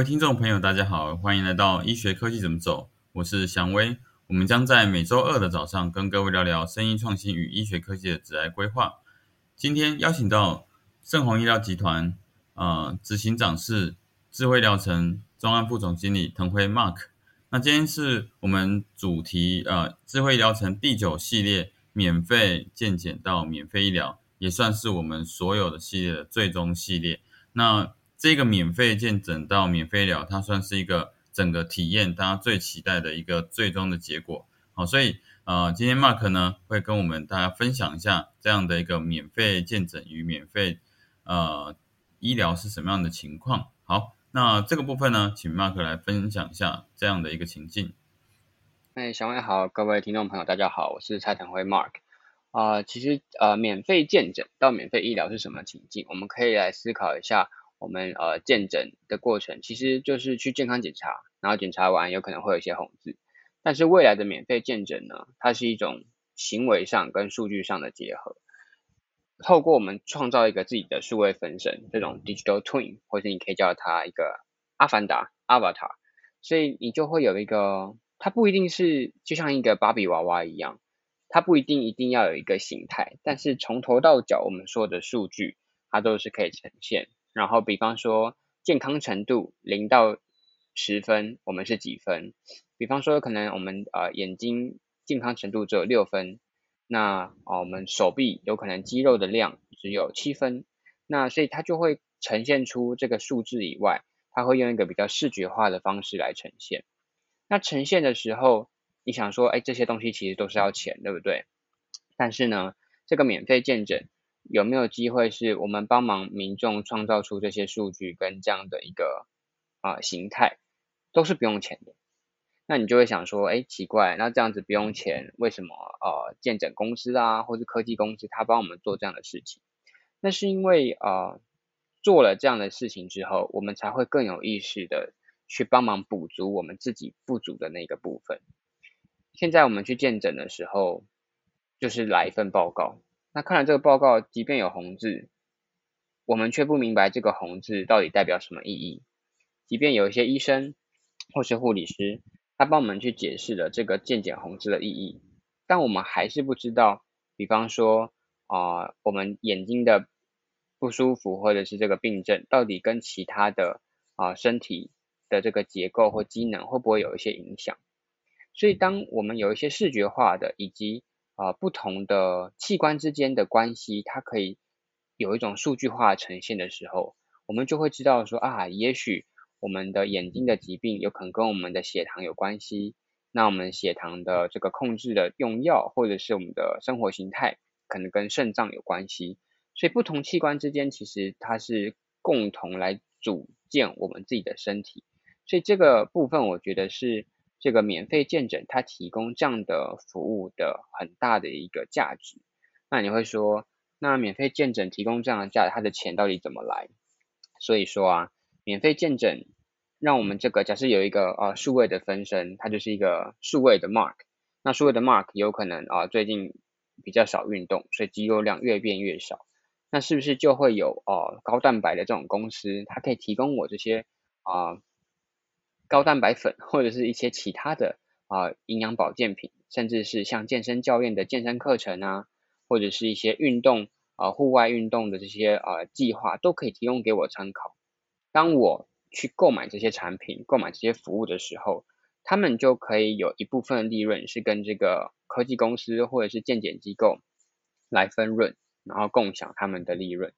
位听众朋友，大家好，欢迎来到医学科技怎么走，我是祥威。我们将在每周二的早上跟各位聊聊生医创新与医学科技的职癌规划。今天邀请到盛虹医疗集团呃执行长是智慧疗程专案副总经理滕辉 Mark。那今天是我们主题呃智慧疗程第九系列免费健检到免费医疗，也算是我们所有的系列的最终系列。那这个免费见诊到免费疗，它算是一个整个体验大家最期待的一个最终的结果。好，所以呃，今天 Mark 呢会跟我们大家分享一下这样的一个免费见诊与免费呃医疗是什么样的情况。好，那这个部分呢，请 Mark 来分享一下这样的一个情境。哎，小伟好，各位听众朋友大家好，我是蔡腾辉 Mark。啊，其实呃，免费见诊到免费医疗是什么情境？我们可以来思考一下。我们呃见诊的过程其实就是去健康检查，然后检查完有可能会有一些红字，但是未来的免费见诊呢，它是一种行为上跟数据上的结合，透过我们创造一个自己的数位分身，这种 digital twin，或者你可以叫它一个阿凡达 avatar，所以你就会有一个，它不一定是就像一个芭比娃娃一样，它不一定一定要有一个形态，但是从头到脚我们说的数据，它都是可以呈现。然后，比方说健康程度零到十分，我们是几分？比方说，可能我们呃眼睛健康程度只有六分，那啊我们手臂有可能肌肉的量只有七分，那所以它就会呈现出这个数字以外，它会用一个比较视觉化的方式来呈现。那呈现的时候，你想说，哎，这些东西其实都是要钱，对不对？但是呢，这个免费见诊。有没有机会是我们帮忙民众创造出这些数据跟这样的一个啊形态，都是不用钱的？那你就会想说，哎，奇怪，那这样子不用钱，为什么呃建诊公司啊，或是科技公司，他帮我们做这样的事情？那是因为呃做了这样的事情之后，我们才会更有意识的去帮忙补足我们自己不足的那个部分。现在我们去见诊的时候，就是来一份报告。那看了这个报告，即便有红字，我们却不明白这个红字到底代表什么意义。即便有一些医生或是护理师，他帮我们去解释了这个健检红字的意义，但我们还是不知道。比方说啊，我们眼睛的不舒服或者是这个病症，到底跟其他的啊身体的这个结构或机能会不会有一些影响？所以，当我们有一些视觉化的以及啊，不同的器官之间的关系，它可以有一种数据化呈现的时候，我们就会知道说啊，也许我们的眼睛的疾病有可能跟我们的血糖有关系，那我们血糖的这个控制的用药，或者是我们的生活形态，可能跟肾脏有关系，所以不同器官之间其实它是共同来组建我们自己的身体，所以这个部分我觉得是。这个免费见诊，它提供这样的服务的很大的一个价值。那你会说，那免费见诊提供这样的价，它的钱到底怎么来？所以说啊，免费见诊让我们这个假设有一个呃数位的分身，它就是一个数位的 Mark。那数位的 Mark 有可能啊最近比较少运动，所以肌肉量越变越少。那是不是就会有哦高蛋白的这种公司，它可以提供我这些啊？高蛋白粉或者是一些其他的啊营养保健品，甚至是像健身教练的健身课程啊，或者是一些运动啊户外运动的这些啊计划，都可以提供给我参考。当我去购买这些产品、购买这些服务的时候，他们就可以有一部分利润是跟这个科技公司或者是健检机构来分润，然后共享他们的利润。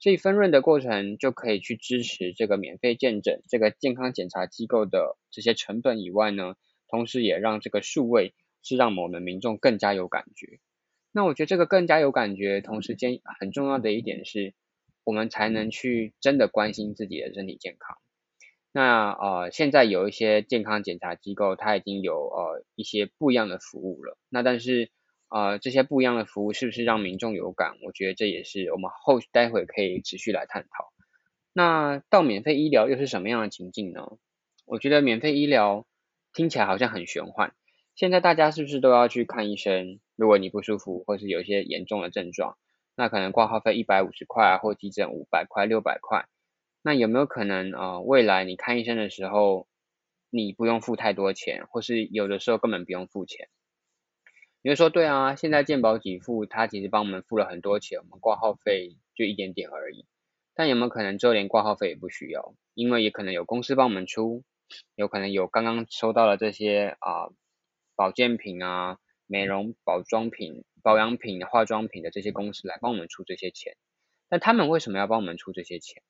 所以分润的过程就可以去支持这个免费见诊、这个健康检查机构的这些成本以外呢，同时也让这个数位是让我们民众更加有感觉。那我觉得这个更加有感觉，同时间很重要的一点是，我们才能去真的关心自己的身体健康。那呃，现在有一些健康检查机构，它已经有呃一些不一样的服务了。那但是啊，这些不一样的服务是不是让民众有感？我觉得这也是我们后待会可以持续来探讨。那到免费医疗又是什么样的情境呢？我觉得免费医疗听起来好像很玄幻。现在大家是不是都要去看医生？如果你不舒服或是有一些严重的症状，那可能挂号费一百五十块，或急诊五百块、六百块。那有没有可能呃，未来你看医生的时候，你不用付太多钱，或是有的时候根本不用付钱？你会说对啊，现在健保给付，他其实帮我们付了很多钱，我们挂号费就一点点而已。但有没有可能之后连挂号费也不需要？因为也可能有公司帮我们出，有可能有刚刚收到了这些啊保健品啊、美容保妆品、保养品、化妆品的这些公司来帮我们出这些钱。但他们为什么要帮我们出这些钱？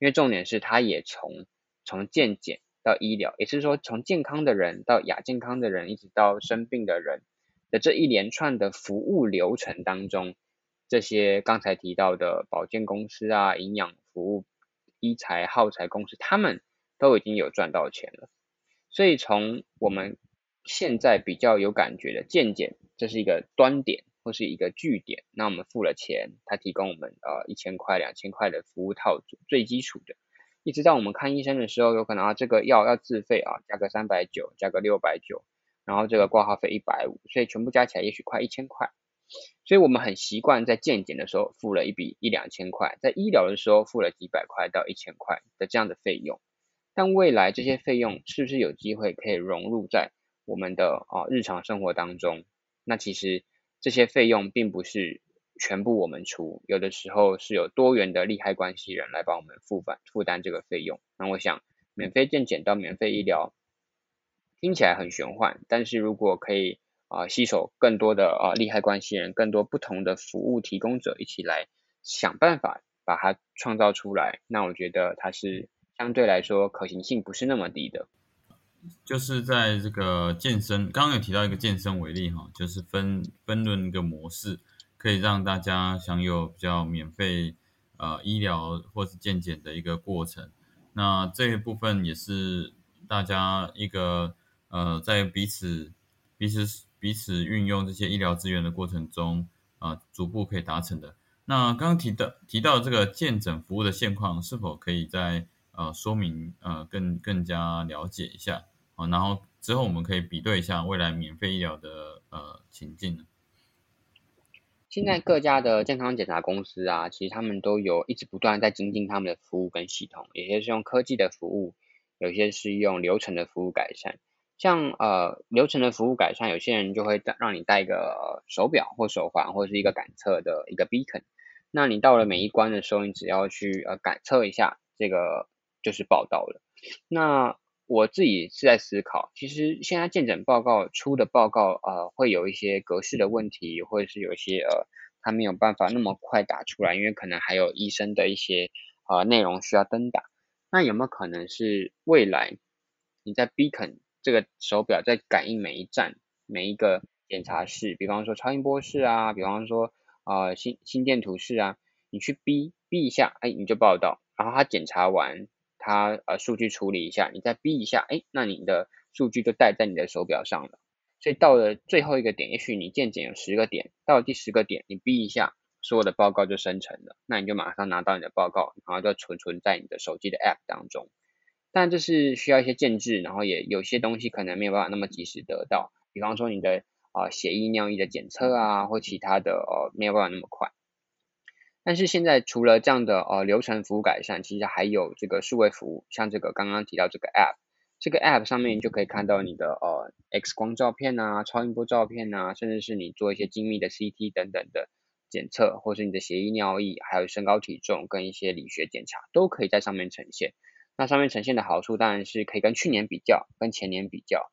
因为重点是，他也从从健检到医疗，也是说从健康的人到亚健康的人，一直到生病的人这一连串的服务流程当中。这些刚才提到的保健公司啊、营养服务、医材耗材公司，他们都已经有赚到钱了。所以从我们现在比较有感觉的健检，这是一个端点或是一个据点。那我们付了钱，他提供我们呃一千块、两千块的服务套组，最基础的。一直到我们看医生的时候，有可能啊这个药要自费啊，价格三百九，价格六百九，然后这个挂号费一百五，所以全部加起来也许快一千块。所以我们很习惯在健检的时候付了一笔一两千块，在医疗的时候付了几百块到一千块的这样的费用。但未来这些费用是不是有机会可以融入在我们的啊日常生活当中？那其实这些费用并不是全部我们出，有的时候是有多元的利害关系人来帮我们负担负担这个费用。那我想，免费健检到免费医疗听起来很玄幻，但是如果可以。啊，吸收更多的啊利害关系人，更多不同的服务提供者一起来想办法把它创造出来。那我觉得它是相对来说可行性不是那么低的。就是在这个健身，刚刚有提到一个健身为例哈，就是分分论一个模式，可以让大家享有比较免费呃医疗或是健检的一个过程。那这一部分也是大家一个呃在彼此彼此。彼此运用这些医疗资源的过程中，啊，逐步可以达成的。那刚刚提到提到这个健诊服务的现况，是否可以再呃说明呃更更加了解一下啊？然后之后我们可以比对一下未来免费医疗的呃情境呢？现在各家的健康检查公司啊，其实他们都有一直不断在精进他们的服务跟系统，有些是用科技的服务，有些是用流程的服务改善。像呃流程的服务改善，有些人就会让你带一个手表或手环，或者是一个感测的一个 beacon。那你到了每一关的时候，你只要去呃感测一下，这个就是报道了。那我自己是在思考，其实现在健诊报告出的报告呃会有一些格式的问题，或者是有一些呃他没有办法那么快打出来，因为可能还有医生的一些呃内容需要登打。那有没有可能是未来你在 beacon 这个手表在感应每一站、每一个检查室，比方说超音波室啊，比方说啊心心电图室啊，你去逼逼一下，哎，你就报到，然后他检查完，他呃数据处理一下，你再逼一下，哎，那你的数据就带在你的手表上了。所以到了最后一个点，也许你健检有十个点，到了第十个点，你逼一下，所有的报告就生成了，那你就马上拿到你的报告，然后就存存在你的手机的 App 当中。但这是需要一些建制，然后也有些东西可能没有办法那么及时得到，比方说你的啊血液尿液的检测啊，或其他的呃没有办法那么快。但是现在除了这样的呃流程服务改善，其实还有这个数位服务，像这个刚刚提到这个 App，这个 App 上面就可以看到你的呃 X 光照片啊、超音波照片啊，甚至是你做一些精密的 CT 等等的检测，或是你的血液尿液，还有身高体重跟一些理学检查，都可以在上面呈现。那上面呈现的好处当然是可以跟去年比较，跟前年比较。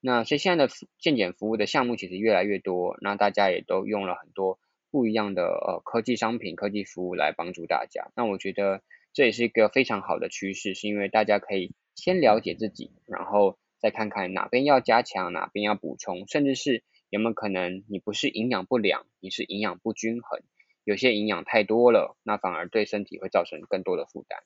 那所以现在的健检服务的项目其实越来越多，那大家也都用了很多不一样的呃科技商品、科技服务来帮助大家。那我觉得这也是一个非常好的趋势，是因为大家可以先了解自己，然后再看看哪边要加强，哪边要补充，甚至是有没有可能你不是营养不良，你是营养不均衡，有些营养太多了，那反而对身体会造成更多的负担。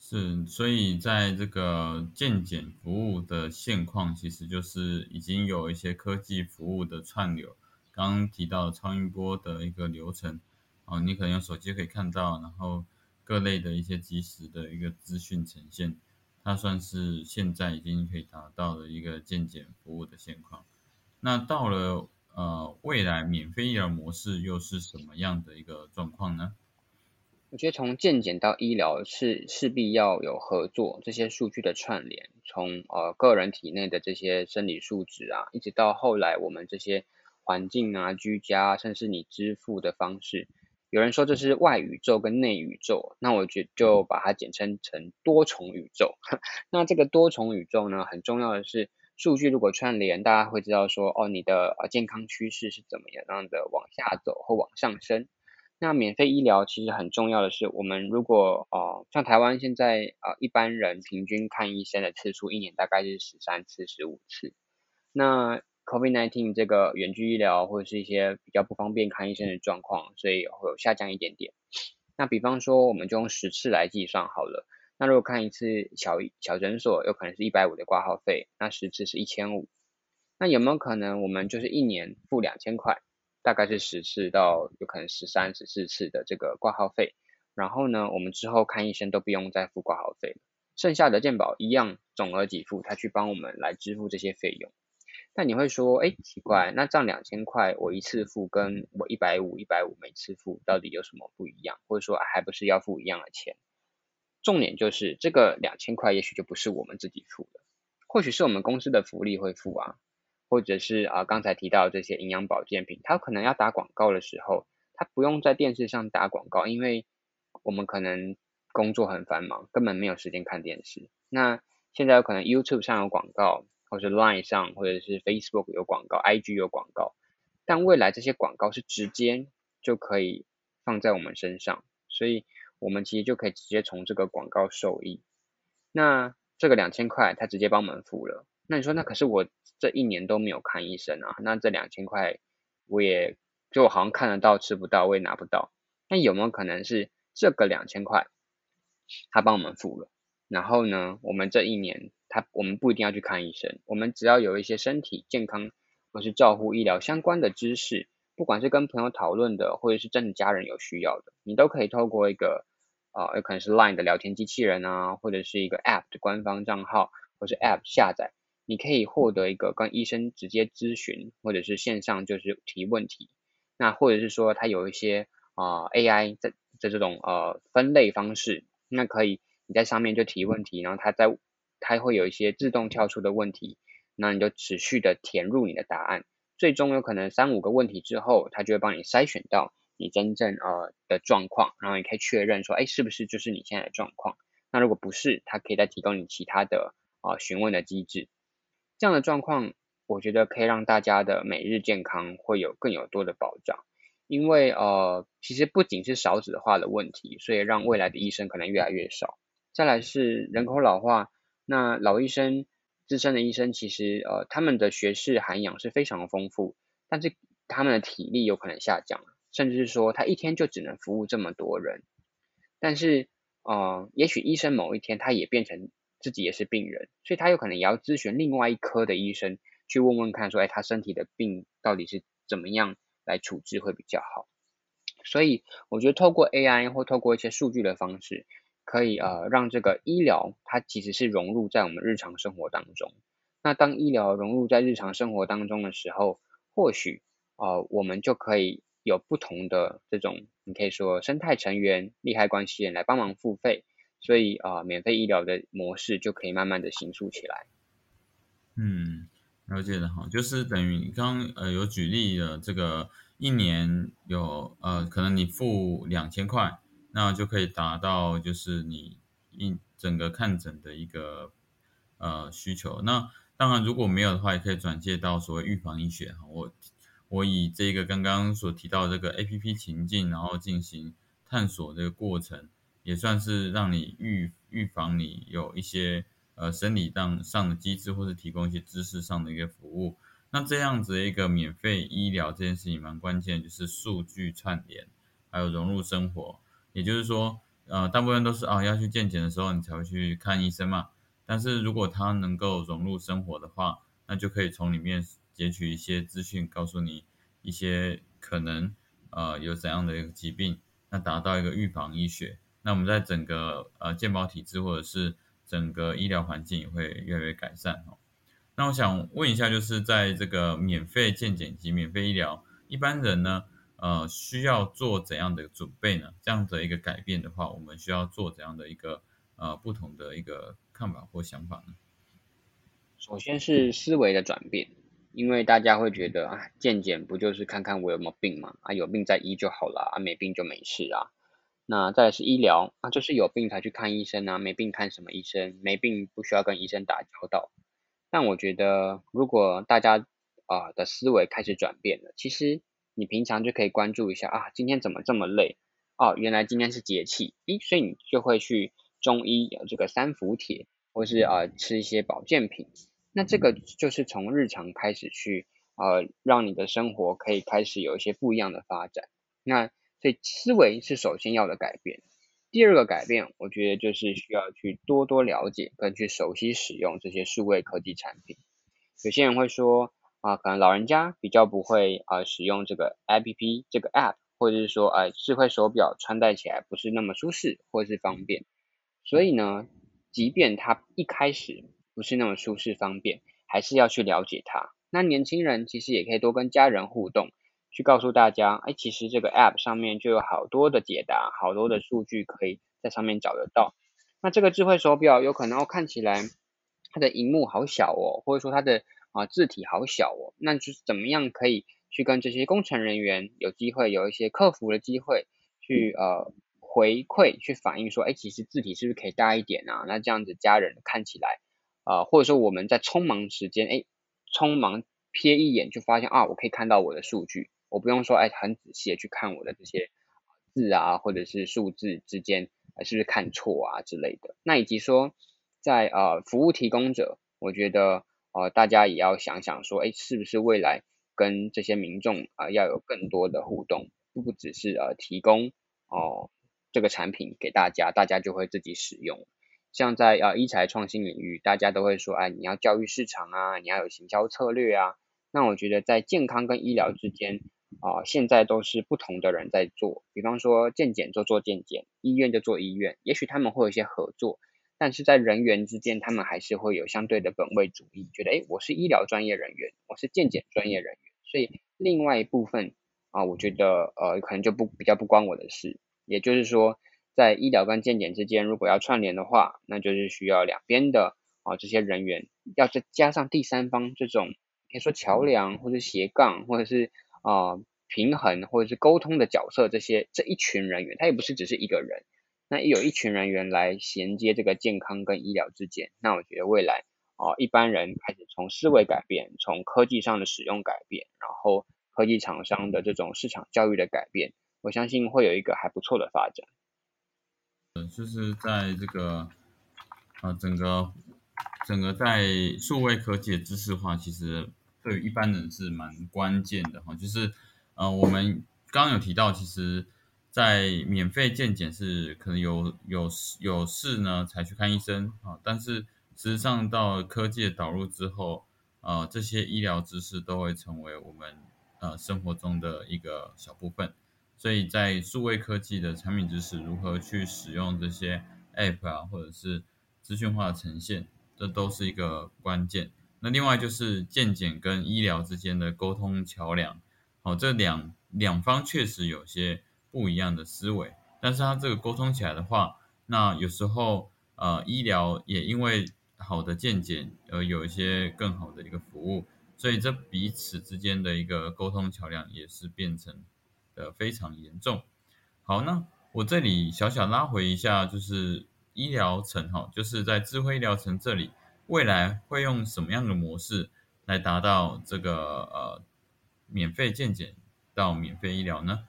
是，所以在这个健检服务的现况，其实就是已经有一些科技服务的串流。刚提到超音波的一个流程，哦，你可能用手机可以看到，然后各类的一些即时的一个资讯呈现，它算是现在已经可以达到的一个健检服务的现况。那到了呃未来免费医疗模式又是什么样的一个状况呢？我觉得从健检到医疗是势必要有合作，这些数据的串联，从呃个人体内的这些生理数值啊，一直到后来我们这些环境啊、居家，甚至你支付的方式，有人说这是外宇宙跟内宇宙，那我觉就把它简称成多重宇宙。那这个多重宇宙呢，很重要的是数据如果串联，大家会知道说哦，你的呃健康趋势是怎么样的往下走或往上升。那免费医疗其实很重要的是，我们如果呃像台湾现在呃一般人平均看医生的次数一年大概是十三次十五次，那 COVID-19 这个远距医疗或者是一些比较不方便看医生的状况，所以会有下降一点点。那比方说我们就用十次来计算好了，那如果看一次小小诊所有可能是一百五的挂号费，那十次是一千五，那有没有可能我们就是一年付两千块？大概是十次到有可能十三、十四次的这个挂号费，然后呢，我们之后看医生都不用再付挂号费了，剩下的健保一样总额给付，他去帮我们来支付这些费用。但你会说，哎，奇怪，那这样两千块我一次付，跟我一百五、一百五每次付到底有什么不一样？或者说还不是要付一样的钱？重点就是这个两千块也许就不是我们自己付的，或许是我们公司的福利会付啊。或者是啊，刚才提到这些营养保健品，它可能要打广告的时候，它不用在电视上打广告，因为我们可能工作很繁忙，根本没有时间看电视。那现在有可能 YouTube 上有广告，或者 Line 上，或者是 Facebook 有广告，IG 有广告，但未来这些广告是直接就可以放在我们身上，所以我们其实就可以直接从这个广告受益。那这个两千块，他直接帮我们付了。那你说，那可是我这一年都没有看医生啊，那这两千块我也就好像看得到吃不到，我也拿不到。那有没有可能是这个两千块他帮我们付了，然后呢，我们这一年他我们不一定要去看医生，我们只要有一些身体健康或是照护医疗相关的知识，不管是跟朋友讨论的，或者是真的家人有需要的，你都可以透过一个啊，有可能是 Line 的聊天机器人啊，或者是一个 App 的官方账号，或是 App 下载。你可以获得一个跟医生直接咨询，或者是线上就是提问题，那或者是说他有一些啊 AI 在在这种呃分类方式，那可以你在上面就提问题，然后它在它会有一些自动跳出的问题，那你就持续的填入你的答案，最终有可能三五个问题之后，它就会帮你筛选到你真正呃的状况，然后你可以确认说，哎，是不是就是你现在的状况？那如果不是，它可以再提供你其他的啊询问的机制。这样的状况，我觉得可以让大家的每日健康会有更有多的保障，因为呃，其实不仅是少子化的问题，所以让未来的医生可能越来越少。再来是人口老化，那老医生、资深的医生，其实呃，他们的学识涵养是非常丰富，但是他们的体力有可能下降，甚至是说他一天就只能服务这么多人。但是呃，也许医生某一天他也变成。自己也是病人，所以他有可能也要咨询另外一科的医生，去问问看，说，哎，他身体的病到底是怎么样来处置会比较好。所以我觉得透过 AI 或透过一些数据的方式，可以呃让这个医疗它其实是融入在我们日常生活当中。那当医疗融入在日常生活当中的时候，或许呃我们就可以有不同的这种，你可以说生态成员、利害关系人来帮忙付费。所以啊，免费医疗的模式就可以慢慢的形塑起来。嗯，了解的好，就是等于你刚呃有举例的这个一年有呃可能你付两千块，那就可以达到就是你一整个看诊的一个呃需求。那当然如果没有的话，也可以转介到所谓预防医学哈。我我以这个刚刚所提到这个 A P P 情境，然后进行探索这个过程。也算是让你预预防你有一些呃生理上上的机制，或是提供一些知识上的一个服务。那这样子一个免费医疗这件事情蛮关键，就是数据串联，还有融入生活。也就是说，呃，大部分都是啊要去健检的时候你才会去看医生嘛。但是如果它能够融入生活的话，那就可以从里面截取一些资讯，告诉你一些可能呃有怎样的一个疾病，那达到一个预防医学。那我们在整个呃健保体制或者是整个医疗环境也会越来越改善哦。那我想问一下，就是在这个免费健检及免费医疗，一般人呢，呃需要做怎样的准备呢？这样的一个改变的话，我们需要做怎样的一个呃不同的一个看法或想法呢？首先是思维的转变，因为大家会觉得啊，健检不就是看看我有没有病嘛？啊，有病再医就好了，啊，没病就没事啊。那再是医疗，啊，就是有病才去看医生啊，没病看什么医生？没病不需要跟医生打交道。但我觉得，如果大家啊的思维开始转变了，其实你平常就可以关注一下啊，今天怎么这么累？哦，原来今天是节气，咦，所以你就会去中医有这个三伏帖，或是啊吃一些保健品。那这个就是从日常开始去，呃，让你的生活可以开始有一些不一样的发展。那所以思维是首先要的改变。第二个改变，我觉得就是需要去多多了解跟去熟悉使用这些数位科技产品。有些人会说啊，可能老人家比较不会啊使用这个 APP 这个 App，或者是说啊智慧手表穿戴起来不是那么舒适或是方便。所以呢，即便他一开始不是那么舒适方便，还是要去了解它。那年轻人其实也可以多跟家人互动，去告诉大家，哎，其实这个 App 上面就有好多的解答，好多的数据可以在上面找得到。那这个智慧手表有可能看起来它的荧幕好小哦，或者说它的啊字体好小哦，那就是怎么样可以去跟这些工程人员有机会有一些客服的机会去呃回馈去反映说，哎，其实字体是不是可以大一点啊？那这样子家人看起来。啊，或者说我们在匆忙时间，哎，匆忙瞥一眼就发现啊，我可以看到我的数据，我不用说哎很仔细的去看我的这些字啊，或者是数字之间是不是看错啊之类的。那以及说在呃服务提供者，我觉得呃大家也要想想说，哎，是不是未来跟这些民众啊要有更多的互动，不只是呃提供哦这个产品给大家，大家就会自己使用。像在呃医材创新领域，大家都会说，哎，你要教育市场啊，你要有行销策略啊。那我觉得在健康跟医疗之间啊，现在都是不同的人在做。比方说健检就做健检，医院就做医院，也许他们会有一些合作，但是在人员之间，他们还是会有相对的本位主义，觉得哎，我是医疗专业人员，我是健检专业人员，所以另外一部分啊，我觉得呃可能就不比较不关我的事。也就是说。在医疗跟健检之间，如果要串联的话，那就是需要两边的啊这些人员，要再加上第三方这种可以说桥梁或者斜杠或者是啊平衡或者是沟通的角色，这些这一群人员，他也不是只是一个人，那有一群人员来衔接这个健康跟医疗之间，那我觉得未来啊一般人开始从思维改变，从科技上的使用改变，然后科技厂商的这种市场教育的改变，我相信会有一个还不错的发展。就是在这个啊，整个整个在数位科技的知识化，其实对一般人是蛮关键的哈。就是呃，我们刚刚有提到，其实，在免费健检是可能有有有事呢才去看医生啊，但是实际上到科技的导入之后，呃，这些医疗知识都会成为我们呃生活中的一个小部分。所以在数位科技的产品知识如何去使用这些 App 啊，或者是资讯化的呈现，这都是一个关键。那另外就是健检跟医疗之间的沟通桥梁，好，这两两方确实有些不一样的思维，但是它这个沟通起来的话，那有时候呃医疗也因为好的健检而有一些更好的一个服务，所以这彼此之间的一个沟通桥梁也是变成。的非常严重。好，那我这里小小拉回一下，就是医疗层哈，就是在智慧医疗层这里，未来会用什么样的模式来达到这个呃免费健检到免费医疗呢？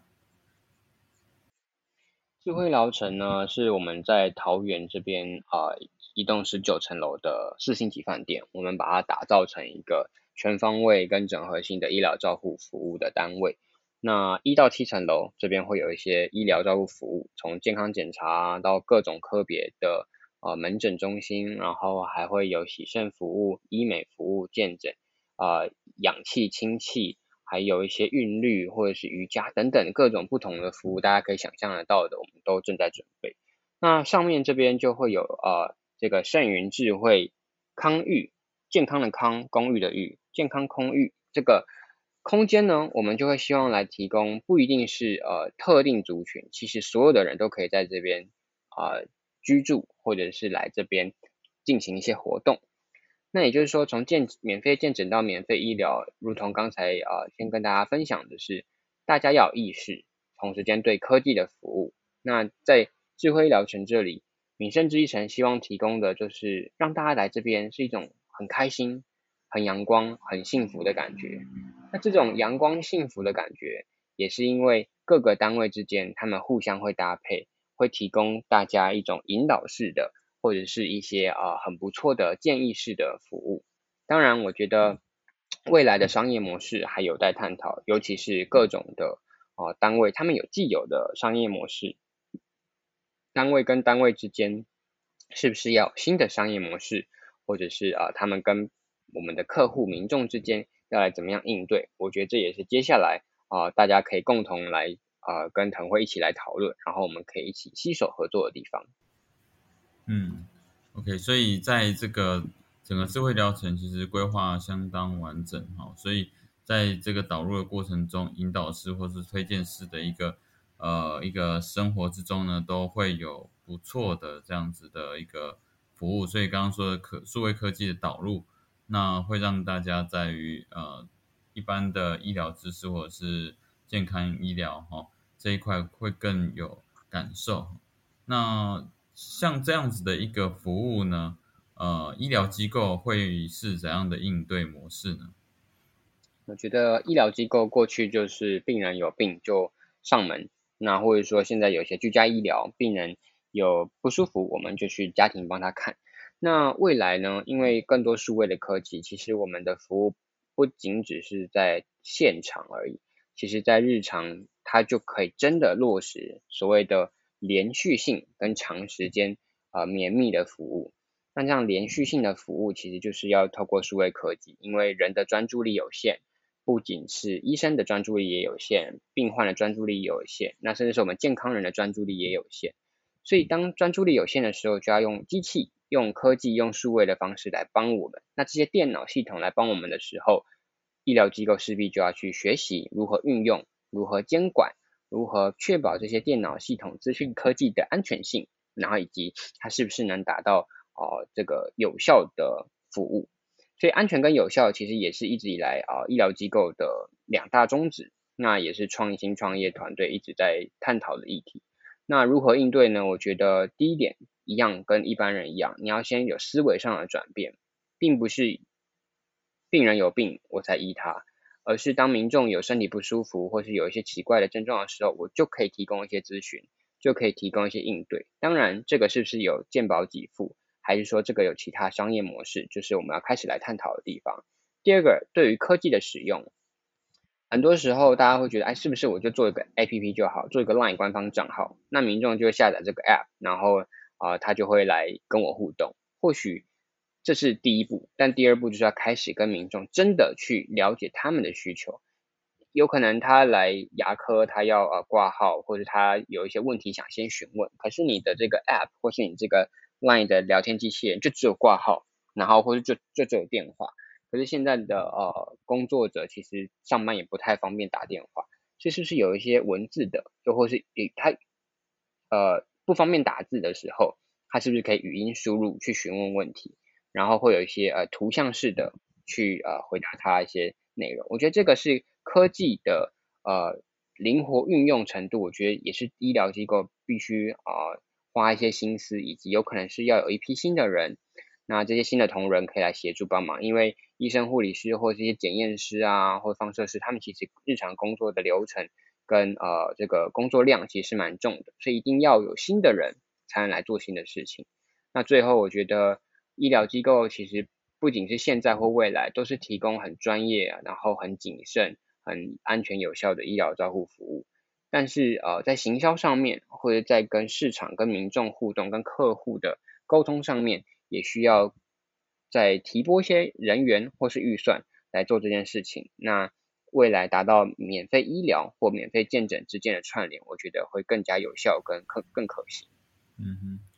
智慧疗程呢，是我们在桃园这边啊一栋十九层楼的四星级饭店，我们把它打造成一个全方位跟整合性的医疗照护服务的单位。那一到七层楼这边会有一些医疗照护服务，从健康检查到各种科别的呃门诊中心，然后还会有洗肾服务、医美服务、健诊啊、氧气、氢气，还有一些韵律或者是瑜伽等等各种不同的服务，大家可以想象得到的，我们都正在准备。那上面这边就会有呃这个盛云智慧康裕健康的康公寓的裕健康空域这个。空间呢，我们就会希望来提供，不一定是呃特定族群，其实所有的人都可以在这边啊居住，或者是来这边进行一些活动。那也就是说，从健免费健诊到免费医疗，如同刚才啊先跟大家分享的是，大家要有意识，同时间对科技的服务。那在智慧医疗城这里，敏生之一城希望提供的就是让大家来这边是一种很开心、很阳光、很幸福的感觉。那这种阳光幸福的感觉，也是因为各个单位之间他们互相会搭配，会提供大家一种引导式的。或者是一些啊很不错的建议式的服务，当然我觉得未来的商业模式还有待探讨，尤其是各种的啊单位，他们有既有的商业模式，单位跟单位之间是不是要新的商业模式，或者是啊他们跟我们的客户民众之间要来怎么样应对？我觉得这也是接下来啊大家可以共同来啊跟腾辉一起来讨论，然后我们可以一起携手合作的地方。嗯，OK，所以在这个整个智慧疗程其实规划相当完整哈，所以在这个导入的过程中，引导师或是推荐师的一个呃一个生活之中呢，都会有不错的这样子的一个服务。所以刚刚说的可数位科技的导入，那会让大家在于呃一般的医疗知识或者是健康医疗哈这一块会更有感受。那像这样子的一个服务呢，呃，医疗机构会是怎样的应对模式呢？我觉得医疗机构过去就是病人有病就上门，那或者说现在有些居家医疗，病人有不舒服我们就去家庭帮他看。那未来呢，因为更多数位的科技，其实我们的服务不仅只是在现场而已，其实在日常它就可以真的落实所谓的。连续性跟长时间呃绵密的服务，那这样连续性的服务其实就是要透过数位科技，因为人的专注力有限，不仅是医生的专注力也有限，病患的专注力有限，那甚至是我们健康人的专注力也有限。所以当专注力有限的时候，就要用机器、用科技、用数位的方式来帮我们。那这些电脑系统来帮我们的时候，医疗机构势必就要去学习如何运用、如何监管。如何确保这些电脑系统、资讯科技的安全性，然后以及它是不是能达到哦这个有效的服务？所以安全跟有效其实也是一直以来啊医疗机构的两大宗旨，那也是创新创业团队一直在探讨的议题。那如何应对呢？我觉得第一点一样跟一般人一样，你要先有思维上的转变，并不是病人有病我才医他。而是当民众有身体不舒服，或是有一些奇怪的症状的时候，我就可以提供一些咨询，就可以提供一些应对。当然，这个是不是有健保给付，还是说这个有其他商业模式，就是我们要开始来探讨的地方。第二个，对于科技的使用，很多时候大家会觉得，哎，是不是我就做一个 APP 就好，做一个 LINE 官方账号，那民众就会下载这个 App，然后啊，他就会来跟我互动。或许。这是第一步，但第二步就是要开始跟民众真的去了解他们的需求。有可能他来牙科，他要呃挂号，或者他有一些问题想先询问。可是你的这个 App 或是你这个 Line 的聊天机器人就只有挂号，然后或者就就只有电话。可是现在的呃工作者其实上班也不太方便打电话，所以是不是有一些文字的，又或是他呃不方便打字的时候，他是不是可以语音输入去询问问题？然后会有一些呃图像式的去呃回答他一些内容，我觉得这个是科技的呃灵活运用程度，我觉得也是医疗机构必须啊花一些心思，以及有可能是要有一批新的人，那这些新的同仁可以来协助帮忙，因为医生、护理师或这些检验师啊，或放射师，他们其实日常工作的流程跟呃这个工作量其实是蛮重的，所以一定要有新的人才能来做新的事情。那最后我觉得。医疗机构其实不仅是现在或未来，都是提供很专业，然后很谨慎、很安全有效的医疗照护服务。但是呃，在行销上面，或者在跟市场、跟民众互动、跟客户的沟通上面，也需要再提拨一些人员或是预算来做这件事情。那未来达到免费医疗或免费见诊之间的串联，我觉得会更加有效、更更更可行。嗯哼。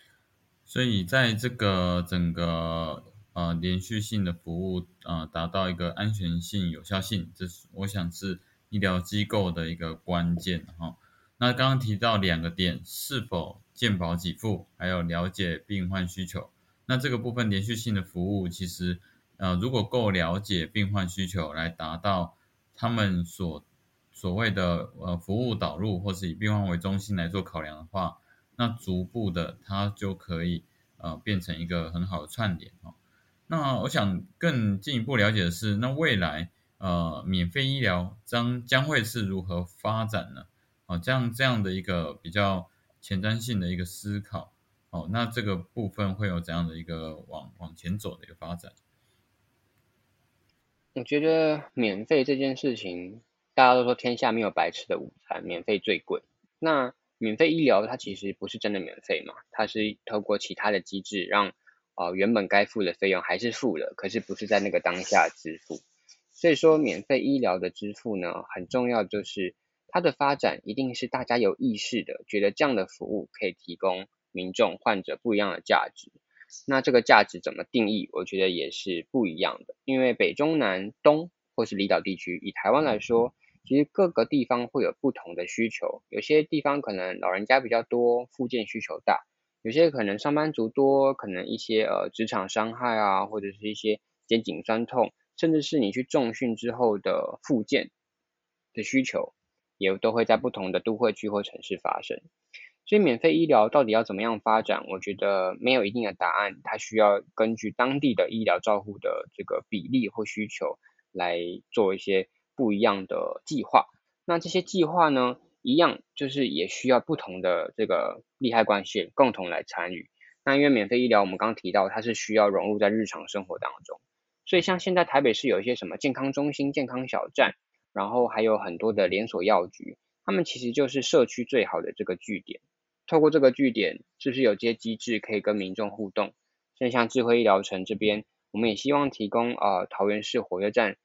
所以在这个整个呃连续性的服务，呃达到一个安全性、有效性，这是我想是医疗机构的一个关键哈。那刚刚提到两个点，是否健保给付，还有了解病患需求。那这个部分连续性的服务，其实呃如果够了解病患需求，来达到他们所所谓的呃服务导入，或是以病患为中心来做考量的话，那逐步的它就可以呃变成一个很好的串联哦。那我想更进一步了解的是，那未来呃免费医疗将将会是如何发展呢？哦，这样这样的一个比较前瞻性的一个思考，哦，那这个部分会有怎样的一个往往前走的一个发展？我觉得免费这件事情，大家都说天下没有白吃的午餐，免费最贵。那免费医疗它其实不是真的免费嘛，它是透过其他的机制让呃原本该付的费用还是付了，可是不是在那个当下支付。所以说免费医疗的支付呢，很重要就是它的发展一定是大家有意识的，觉得这样的服务可以提供民众患者不一样的价值。那这个价值怎么定义？我觉得也是不一样的，因为北中南东或是离岛地区，以台湾来说，其实各个地方会有不同的需求。有些地方可能老人家比较多，附件需求大；有些可能上班族多，可能一些呃职场伤害啊，或者是一些肩颈酸痛，甚至是你去重训之后的附件的需求，也都会在不同的都会区或城市发生。所以免费医疗到底要怎么样发展？我觉得没有一定的答案，它需要根据当地的医疗照护的这个比例或需求来做一些不一样的计划。那这些计划呢，一样就是也需要不同的这个利害关系共同来参与。那因为免费医疗我们刚提到，它是需要融入在日常生活当中，所以像现在台北市有一些什么健康中心、健康小站，然后还有很多的连锁药局，他们其实就是社区最好的这个据点。透过这个据点，是不是有这些机制可以跟民众互动？像像智慧医疗城这边，我们也希望提供啊桃园市火车站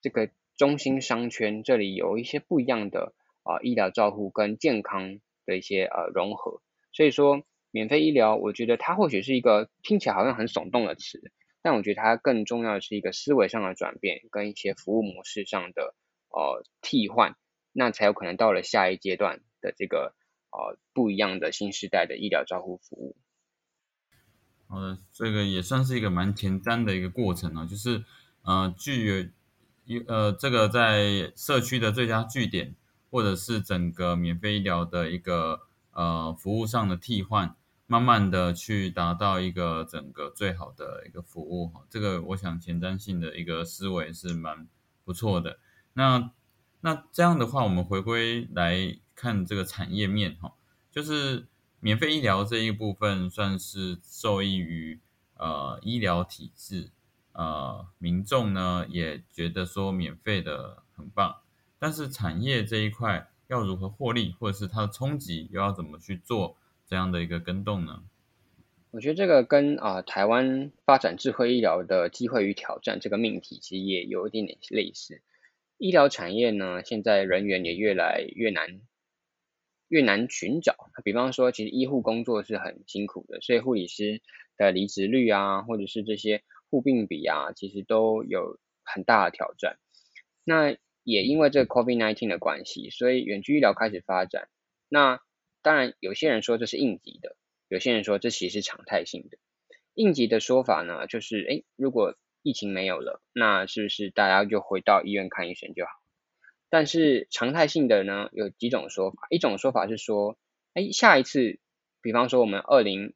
这个中心商圈，这里有一些不一样的啊医疗照护跟健康的一些呃融合。所以说，免费医疗，我觉得它或许是一个听起来好像很耸动的词，但我觉得它更重要的是一个思维上的转变，跟一些服务模式上的呃替换，那才有可能到了下一阶段的这个。呃，不一样的新时代的医疗照护服务。好的，这个也算是一个蛮前瞻的一个过程啊，就是呃，具有呃这个在社区的最佳据点，或者是整个免费医疗的一个呃服务上的替换，慢慢的去达到一个整个最好的一个服务哈。这个我想前瞻性的一个思维是蛮不错的。那那这样的话，我们回归来。看这个产业面哈，就是免费医疗这一部分算是受益于呃医疗体制，呃民众呢也觉得说免费的很棒，但是产业这一块要如何获利，或者是它的冲击又要怎么去做这样的一个跟动呢？我觉得这个跟啊台湾发展智慧医疗的机会与挑战这个命题其实也有一点点类似。医疗产业呢，现在人员也越来越难。越难寻找，比方说，其实医护工作是很辛苦的，所以护理师的离职率啊，或者是这些护病比啊，其实都有很大的挑战。那也因为这个 COVID-19 的关系，所以远距医疗开始发展。那当然，有些人说这是应急的，有些人说这其实是常态性的。应急的说法呢，就是诶，如果疫情没有了，那是不是大家就回到医院看医生就好？但是常态性的呢，有几种说法。一种说法是说，哎，下一次，比方说我们二零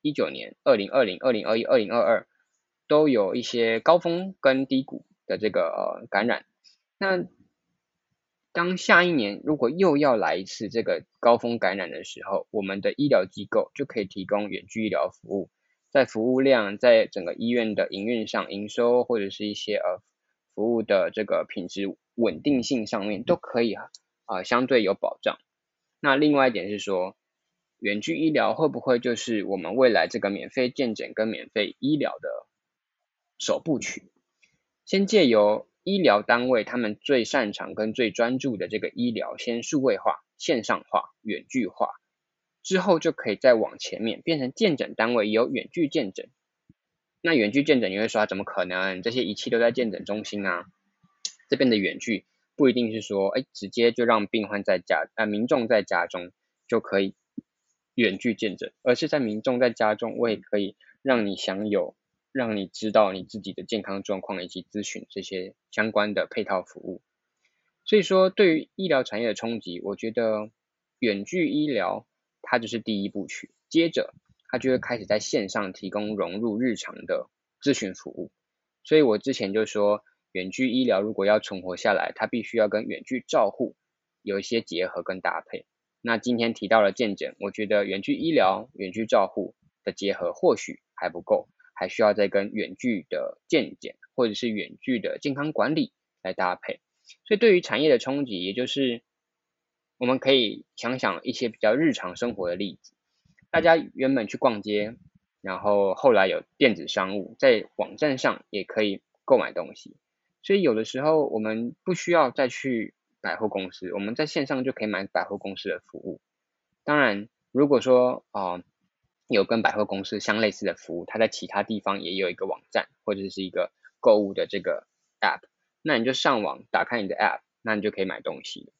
一九年、二零二零、二零二一、二零二二，都有一些高峰跟低谷的这个感染。那当下一年如果又要来一次这个高峰感染的时候，我们的医疗机构就可以提供远距医疗服务，在服务量、在整个医院的营运上、营收或者是一些呃服务的这个品质。稳定性上面都可以啊，相对有保障。那另外一点是说，远距医疗会不会就是我们未来这个免费健诊跟免费医疗的首部曲？先借由医疗单位他们最擅长跟最专注的这个医疗，先数位化、线上化、远距化，之后就可以再往前面变成健诊单位有远距健诊，那远距见诊你会说怎么可能？这些仪器都在见诊中心啊？这边的远距不一定是说，哎，直接就让病患在家，呃，民众在家中就可以远距见诊，而是在民众在家中，我也可以让你享有，让你知道你自己的健康状况以及咨询这些相关的配套服务。所以说，对于医疗产业的冲击，我觉得远距医疗它就是第一步曲，接着它就会开始在线上提供融入日常的咨询服务。所以我之前就说，远距医疗如果要存活下来，它必须要跟远距照护有一些结合跟搭配。那今天提到了健诊，我觉得远距医疗、远距照护的结合或许还不够，还需要再跟远距的健检或者是远距的健康管理来搭配。所以，对于产业的冲击，也就是我们可以想想一些比较日常生活的例子。大家原本去逛街，然后后来有电子商务，在网站上也可以购买东西。所以，有的时候我们不需要再去百货公司，我们在线上就可以买百货公司的服务。当然，如果说啊有跟百货公司相类似的服务，它在其他地方也有一个网站或者是一个购物的这个 App。那你就上网打开你的 App，那你就可以买东西。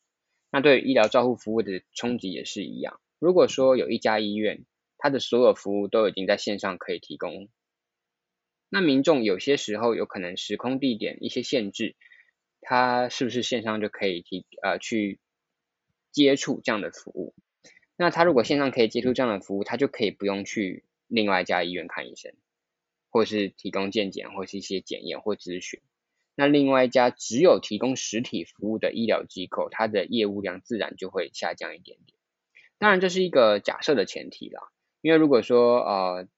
那对医疗照护服务的冲击也是一样。如果说有一家医院，它的所有服务都已经在线上可以提供，那民众有些时候有可能时空地点一些限制，他是不是线上就可以提呃去接触这样的服务？那他如果线上可以接触这样的服务，他就可以不用去另外一家医院看医生，或是提供健检或是一些检验或咨询。那另外一家只有提供实体服务的医疗机构，它的业务量自然就会下降一点点。当然这是一个假设的前提啦，因为如果说呃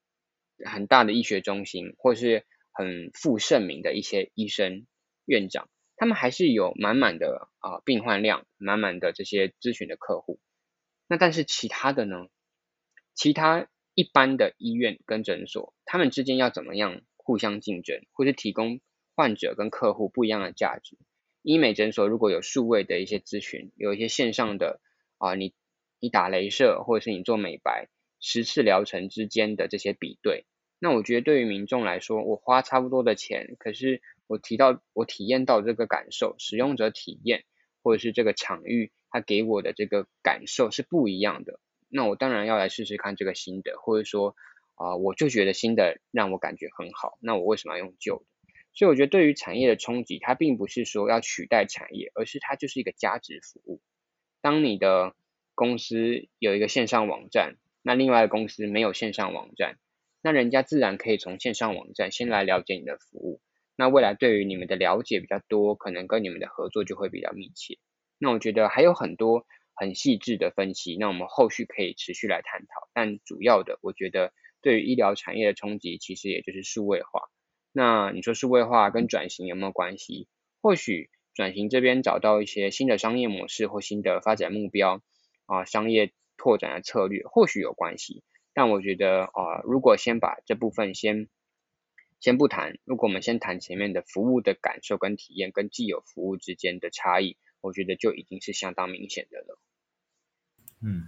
很大的医学中心或是很负盛名的一些医生院长，他们还是有满满的啊病患量，满满的这些咨询的客户。那但是其他的呢？其他一般的医院跟诊所，他们之间要怎么样互相竞争，或是提供？患者跟客户不一样的价值。医美诊所如果有数位的一些咨询，有一些线上的啊，你你打镭射或者是你做美白，十次疗程之间的这些比对，那我觉得对于民众来说，我花差不多的钱，可是我提到我体验到这个感受，使用者体验或者是这个场域，它给我的这个感受是不一样的。那我当然要来试试看这个新的，或者说啊，我就觉得新的让我感觉很好，那我为什么要用旧的？所以我觉得，对于产业的冲击，它并不是说要取代产业，而是它就是一个价值服务。当你的公司有一个线上网站，那另外的公司没有线上网站，那人家自然可以从线上网站先来了解你的服务。那未来对于你们的了解比较多，可能跟你们的合作就会比较密切。那我觉得还有很多很细致的分析，那我们后续可以持续来探讨。但主要的，我觉得对于医疗产业的冲击，其实也就是数位化。那你说数位化跟转型有没有关系？或许转型这边找到一些新的商业模式或新的发展目标啊，商业拓展的策略或许有关系。但我觉得啊，如果先把这部分先先不谈，如果我们先谈前面的服务的感受跟体验跟既有服务之间的差异，我觉得就已经是相当明显的了。嗯，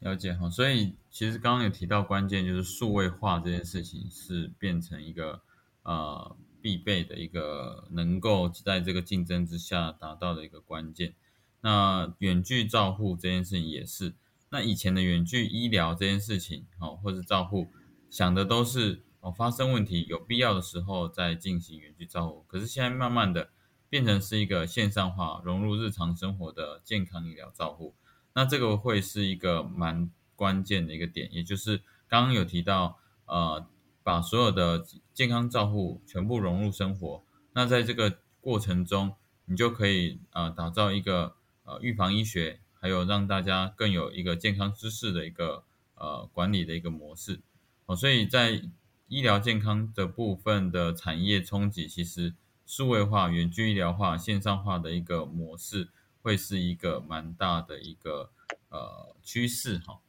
了解哈。所以其实刚刚有提到关键就是数位化这件事情是变成一个。呃，必备的一个能够在这个竞争之下达到的一个关键。那远距照护这件事情也是。那以前的远距医疗这件事情，哦，或者照护，想的都是哦发生问题有必要的时候再进行远距照护。可是现在慢慢的变成是一个线上化融入日常生活的健康医疗照护。那这个会是一个蛮关键的一个点，也就是刚刚有提到呃。把所有的健康照护全部融入生活，那在这个过程中，你就可以呃打造一个呃预防医学，还有让大家更有一个健康知识的一个呃管理的一个模式哦。所以在医疗健康的部分的产业冲击，其实数位化、远距医疗化、线上化的一个模式，会是一个蛮大的一个呃趋势哈。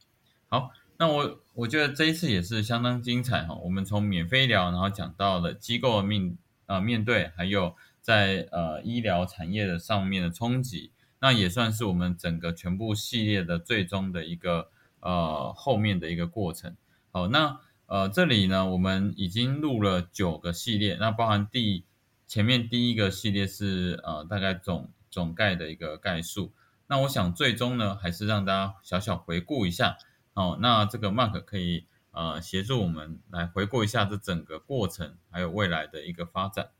好。那我我觉得这一次也是相当精彩哈，我们从免费医疗，然后讲到了机构的面呃面对，还有在呃医疗产业的上面的冲击，那也算是我们整个全部系列的最终的一个呃后面的一个过程。好，那呃，这里呢，我们已经录了九个系列，那包含第前面第一个系列是呃大概总总概的一个概述。那我想最终呢，还是让大家小小回顾一下。哦，那这个 Mark 可以呃协助我们来回顾一下这整个过程，还有未来的一个发展。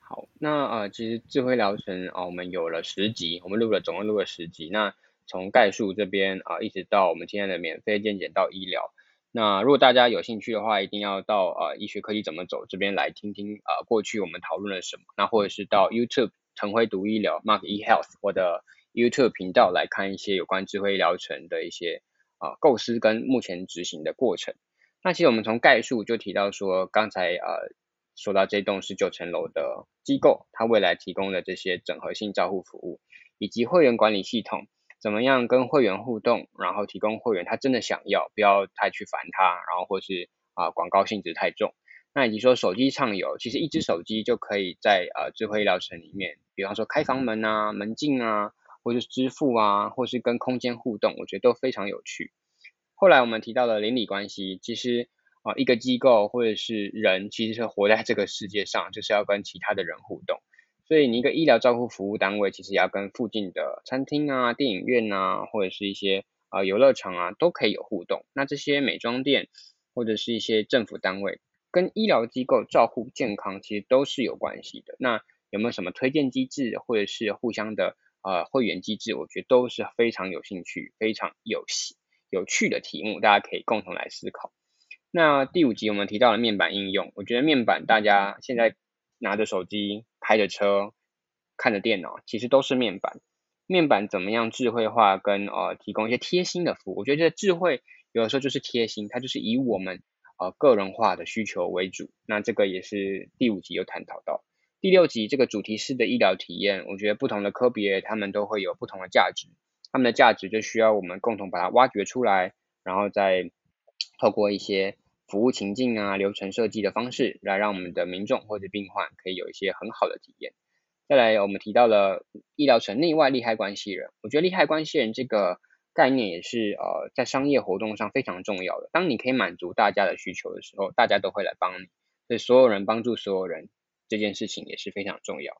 好，那呃，其实智慧疗程啊，我们有了十集，我们录了总共录了十集。那从概述这边啊，一直到我们今天的免费健检到医疗。那如果大家有兴趣的话，一定要到呃医学科技怎么走这边来听听啊，过去我们讨论了什么。那或者是到 YouTube 陈辉读医疗 Mark E Health 我的 YouTube 频道来看一些有关智慧医疗程的一些啊构思跟目前执行的过程。那其实我们从概述就提到说，刚才呃。说到这栋十九层楼的机构，它未来提供的这些整合性照护服务，以及会员管理系统，怎么样跟会员互动，然后提供会员他真的想要，不要太去烦他，然后或是啊广告性质太重。那以及说手机畅游，其实一只手机就可以在呃智慧医疗城里面，比方说开房门啊、门禁啊，或是支付啊，或是跟空间互动，我觉得都非常有趣。后来我们提到了邻里关系，其实。啊，一个机构或者是人，其实是活在这个世界上，就是要跟其他的人互动。所以，你一个医疗照护服务单位，其实也要跟附近的餐厅啊、电影院啊，或者是一些啊游乐场啊，都可以有互动。那这些美妆店或者是一些政府单位，跟医疗机构照护健康，其实都是有关系的。那有没有什么推荐机制，或者是互相的呃会员机制？我觉得都是非常有兴趣、非常有有趣的题目，大家可以共同来思考。那第五集我们提到了面板应用，我觉得面板大家现在拿着手机、开着车、看着电脑，其实都是面板。面板怎么样智慧化跟呃提供一些贴心的服务？我觉得智慧有的时候就是贴心，它就是以我们呃个人化的需求为主。那这个也是第五集有探讨到。第六集这个主题式的医疗体验，我觉得不同的科别他们都会有不同的价值，他们的价值就需要我们共同把它挖掘出来，然后再透过一些。服务情境啊，流程设计的方式，来让我们的民众或者病患可以有一些很好的体验。再来，我们提到了医疗城内外利害关系人，我觉得利害关系人这个概念也是呃在商业活动上非常重要的。当你可以满足大家的需求的时候，大家都会来帮你，所以所有人帮助所有人这件事情也是非常重要。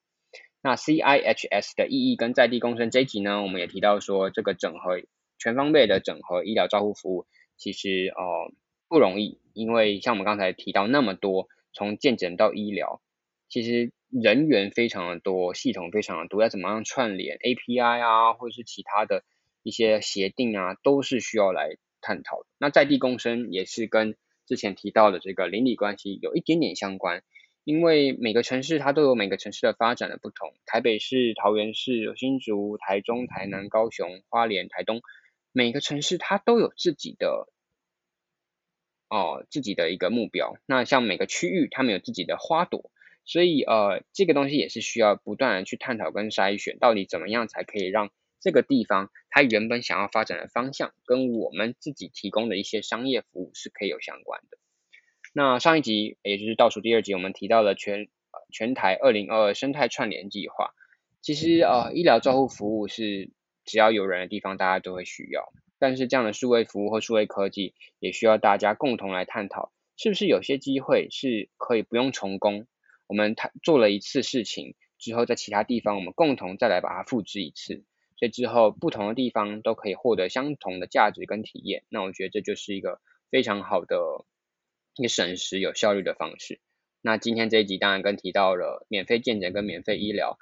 那 CIHS 的意义跟在地共生这一集呢，我们也提到说，这个整合全方位的整合医疗照护服务，其实呃。不容易，因为像我们刚才提到那么多，从健诊到医疗，其实人员非常的多，系统非常的多，要怎么样串联 API 啊，或者是其他的一些协定啊，都是需要来探讨的。那在地共生也是跟之前提到的这个邻里关系有一点点相关，因为每个城市它都有每个城市的发展的不同，台北市、桃园市、新竹、台中、台南、高雄、花莲、台东，每个城市它都有自己的。哦，自己的一个目标。那像每个区域，他们有自己的花朵，所以呃，这个东西也是需要不断的去探讨跟筛选，到底怎么样才可以让这个地方它原本想要发展的方向，跟我们自己提供的一些商业服务是可以有相关的。那上一集，也就是倒数第二集，我们提到了全全台二零二二生态串联计划。其实呃，医疗照护服务是只要有人的地方，大家都会需要。但是这样的数位服务或数位科技，也需要大家共同来探讨，是不是有些机会是可以不用重工，我们谈做了一次事情之后，在其他地方我们共同再来把它复制一次，所以之后不同的地方都可以获得相同的价值跟体验。那我觉得这就是一个非常好的一个省时有效率的方式。那今天这一集当然跟提到了免费健诊跟免费医疗，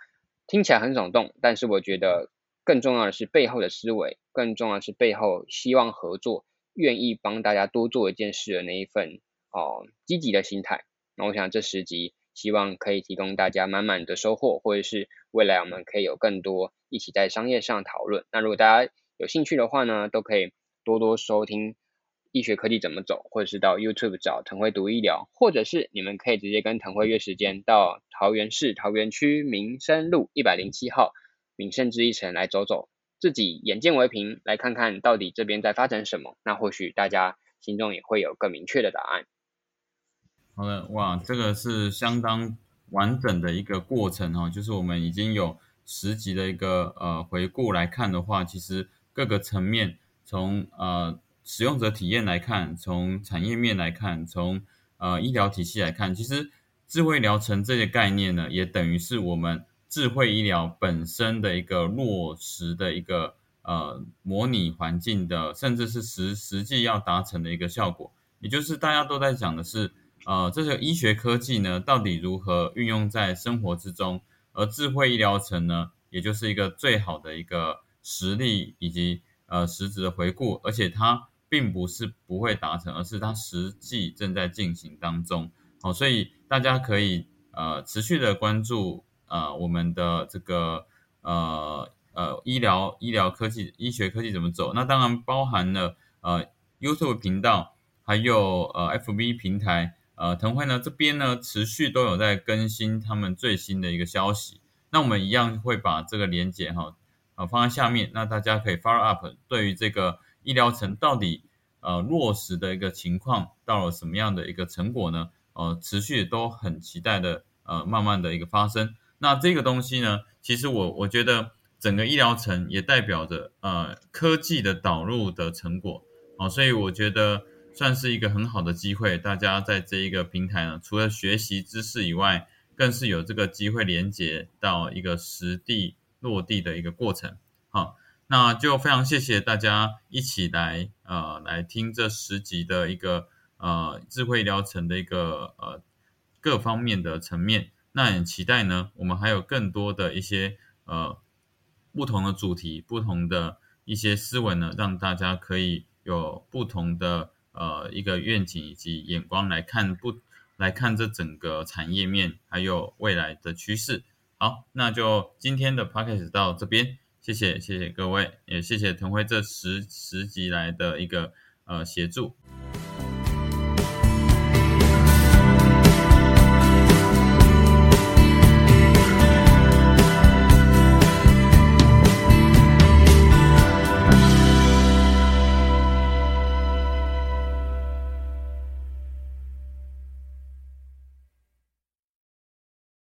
听起来很耸动，但是我觉得。更重要的是背后的思维，更重要的是背后希望合作、愿意帮大家多做一件事的那一份哦积极的心态。那我想这十集希望可以提供大家满满的收获，或者是未来我们可以有更多一起在商业上讨论。那如果大家有兴趣的话呢，都可以多多收听医学科技怎么走，或者是到 YouTube 找腾辉读医疗，或者是你们可以直接跟腾辉约时间到桃园市桃园区民生路一百零七号。名胜之一城来走走，自己眼见为凭，来看看到底这边在发展什么。那或许大家心中也会有更明确的答案。好的，哇，这个是相当完整的一个过程哦。就是我们已经有十集的一个呃回顾来看的话，其实各个层面，从呃使用者体验来看，从产业面来看，从呃医疗体系来看，其实智慧疗程这些概念呢，也等于是我们智慧医疗本身的一个落实的一个呃模拟环境的，甚至是实实际要达成的一个效果。也就是大家都在讲的是，呃，这个医学科技呢，到底如何运用在生活之中？而智慧医疗城呢，也就是一个最好的一个实例以及呃实质的回顾，而且它并不是不会达成，而是它实际正在进行当中。好，所以大家可以呃持续的关注呃我们的这个呃呃医疗医疗科技医学科技怎么走。那当然包含了呃 YouTube 频道。还有呃，FB 平台，呃，腾辉呢这边呢持续都有在更新他们最新的一个消息。那我们一样会把这个连接哈，呃放在下面，那大家可以 follow up。对于这个医疗城到底呃落实的一个情况，到了什么样的一个成果呢？呃，持续都很期待的呃慢慢的一个发生。那这个东西呢，其实我我觉得整个医疗城也代表着呃科技的导入的成果，哦，所以我觉得。算是一个很好的机会，大家在这一个平台呢，除了学习知识以外，更是有这个机会连接到一个实地落地的一个过程。好，那就非常谢谢大家一起来呃来听这十集的一个呃智慧疗程的一个呃各方面的层面。那很期待呢，我们还有更多的一些呃不同的主题、不同的一些思维呢，让大家可以有不同的。呃，一个愿景以及眼光来看不来看这整个产业面，还有未来的趋势。好，那就今天的 p o c a s t 到这边，谢谢谢谢各位，也谢谢腾辉这十十集来的一个呃协助。